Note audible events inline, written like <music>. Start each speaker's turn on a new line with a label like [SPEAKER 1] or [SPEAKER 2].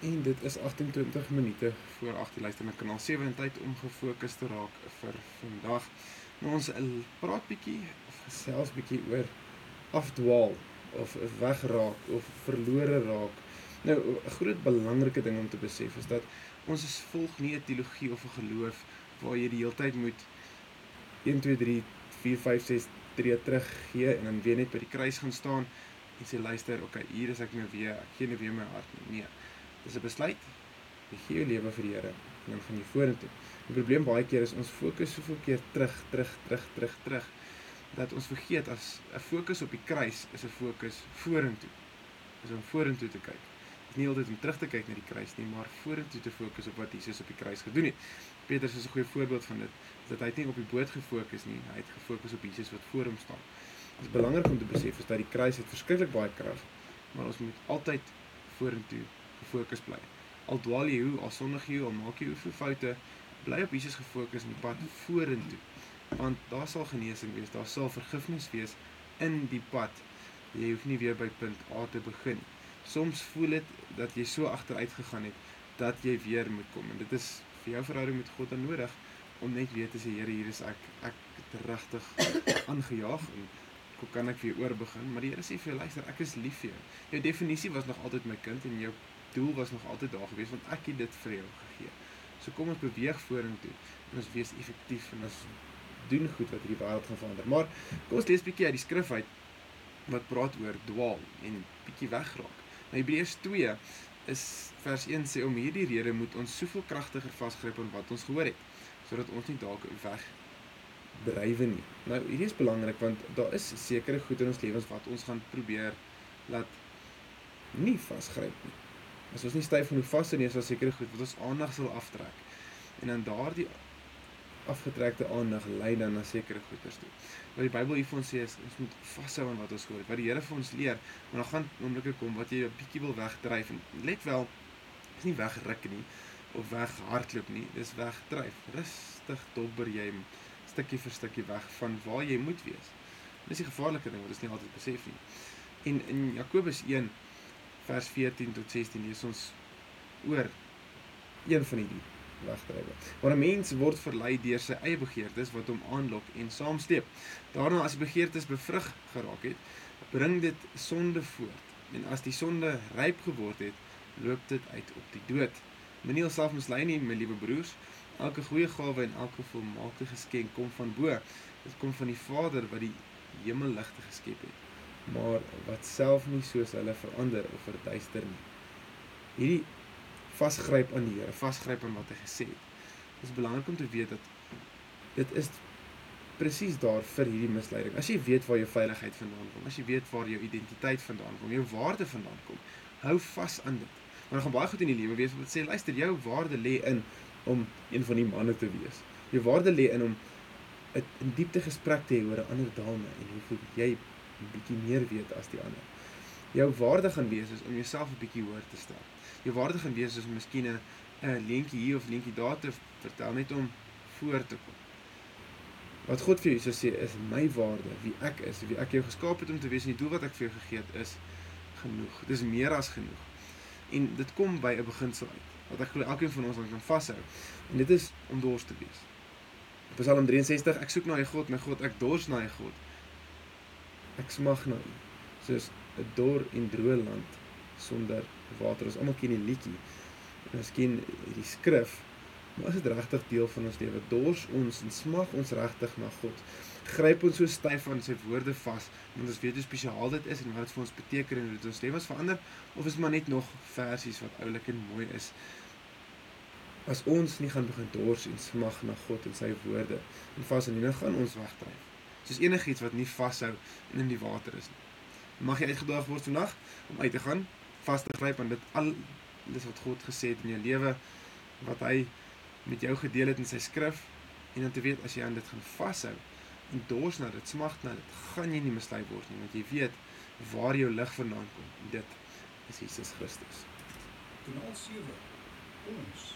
[SPEAKER 1] En dit is 28 minute voor 8 die luister na kanaal 7 en tyd om gefokus te raak vir vandag. Nou ons praat bietjie of gesels bietjie oor afdwaal of wegraak of verlore raak. Nou 'n groot belangrike ding om te besef is dat ons is volg nie 'n teologie of 'n geloof waar jy die hele tyd moet 1 2 3 4 5 6 tree terug gee en dan weer net by die kruis gaan staan en sê luister, okay, hier is ek nou weer, ek gee nou weer my hart. Nee. Dis 'n besluit. Jy gee jou lewe vir die Here en dan gaan jy vorentoe. Die probleem baie keer is ons fokus soveel keer terug, terug, terug, terug, terug dat ons vergeet as 'n fokus op die kruis is 'n fokus vorentoe. Is om vorentoe te kyk. Dis nie altyd om terug te kyk na die kruis nie, maar vorentoe te fokus op wat Jesus op die kruis gedoen het. Petrus is 'n goeie voorbeeld van dit. Dat hy nie op die boot gefokus nie, hy het gefokus op Jesus wat voor hom staan. Dit is belangrik om te besef is dat die kruis het verskriklik baie krag, maar ons moet altyd vorentoe gefokus bly. Al dwaal jy hoe, al sondig jy, al maak jy hoeveel foute, bly op Jesus gefokus in die pad vorentoe. Want daar sal genesing wees, daar sal vergifnis wees in die pad. Jy hoef nie weer by punt A te begin. Soms voel dit dat jy so agteruit gegaan het dat jy weer moet kom en dit is vir jou verhouding met God dan nodig om net weer te sê Here hier is ek ek het regtig <coughs> aangejaag en hoe kan ek weer oor begin maar die Here sê vir jou luister ek is lief vir jou jou definisie was nog altyd my kind en jou doel was nog altyd daar gewees want ek het dit vir jou gegee so kom ons beweeg vorentoe en ons wees effektief en ons doen goed wat hierdie wêreld gaan verander maar kom ons lees bietjie uit die skrif uit wat praat oor dwaal en bietjie wegraak nou Hebreërs 2 is vers 1 sê om hierdie rede moet ons soveel kragtiger vasgryp aan wat ons gehoor het sodat ons nie dalk weg drywe nie. Nou hierdie is belangrik want daar is sekere goed in ons lewens wat ons gaan probeer laat nie vasgryp nie. As ons nie styf genoeg vas is, is daar sekere goed wat ons aandag sal aftrek. En dan daardie afgetrekte aandag lei dan na sekere goeders toe. Wat die Bybel hier vir ons sê is ons moet vashou aan wat ons hoor. Wat die Here vir ons leer, maar dan gaan oomblikke kom wat jy 'n bietjie wil wegdryf en let wel is nie wegruk nie of weghardloop nie, dis wegdryf. Rustig dobber jy stukkie vir stukkie weg van waar jy moet wees. Dis die gevaarlike ding wat ons nie altyd besef nie. En in Jakobus 1 vers 14 tot 16 lees ons oor een van hierdie wegdrywe. Waar 'n mens word verlei deur sy eie begeertes wat hom aanlok en saamsteep. Daarna as die begeertes bevrug geraak het, bring dit sonde voort. En as die sonde ryp geword het, loop dit uit op die dood. Moenie jouself mislei nie, my liewe broers. Elke goeie gawe en elke volmaakte geskenk kom van bo. Dit kom van die Vader wat die hemelligte geskep het, maar wat self nie soos hulle verander of verduister nie. Hierdie vasgryp aan die Here, vasgryp aan wat hy gesê het. Dit is belangrik om te weet dat dit is presies daar vir hierdie misleiding. As jy weet waar jou veiligheid vandaan kom, as jy weet waar jou identiteit vandaan kom, jou waarde vandaan kom, hou vas aan dit. Maar daar gaan baie goed in die lewe wees wat sê luister, jou waarde lê in om een van die manne te wees. Jou waarde lê in om 'n diepte gesprek te hê oor 'n ander dame en hoe jy 'n bietjie meer weet as die ander. Jou waarde gaan wees is om jouself 'n bietjie hoër te stel jou waarde gaan wees is miskien 'n 'n leentjie hier of leentjie daar te vertel net om voor te kom. Wat God vir jou sê is my waarde, wie ek is, wie ek jou geskaap het om te wees en die doel wat ek vir jou gegee het is genoeg. Dit is meer as genoeg. En dit kom by 'n beginsel uit wat ek glo elkeen van ons kan vashou. En dit is om dors te wees. Psalm 63 ek soek na U God, my God, ek dors na U God. Ek smag na U. Soos 'n dor en droë land sonder water. Ons almal ken die liedjie. Ons ken die skrif. Maar is dit regtig deel van ons lewe? Dors ons en smag ons regtig na God? Gryp ons so styf aan sy woorde vas, want ons weet hoe spesiaal dit is en wat dit vir ons beteken en hoe dit ons lewens verander of is maar net nog versies wat oulik en mooi is? As ons nie gaan begin dors en smag na God en sy woorde en vas en nie gaan ons wegdryf. Soos enigiets wat nie vashou en in die water is nie. Mag jy uitgedaag word vandag om uit te gaan vas te gryp aan dit al dis wat God gesê het in jou lewe wat hy met jou gedeel het in sy skrif en dan te weet as jy aan dit gaan vashou en dors na dit smag na dit gaan jy nie mislei word nie want jy weet waar jou lig vandaan kom dit is Jesus Christus.
[SPEAKER 2] Kanaal 7 ons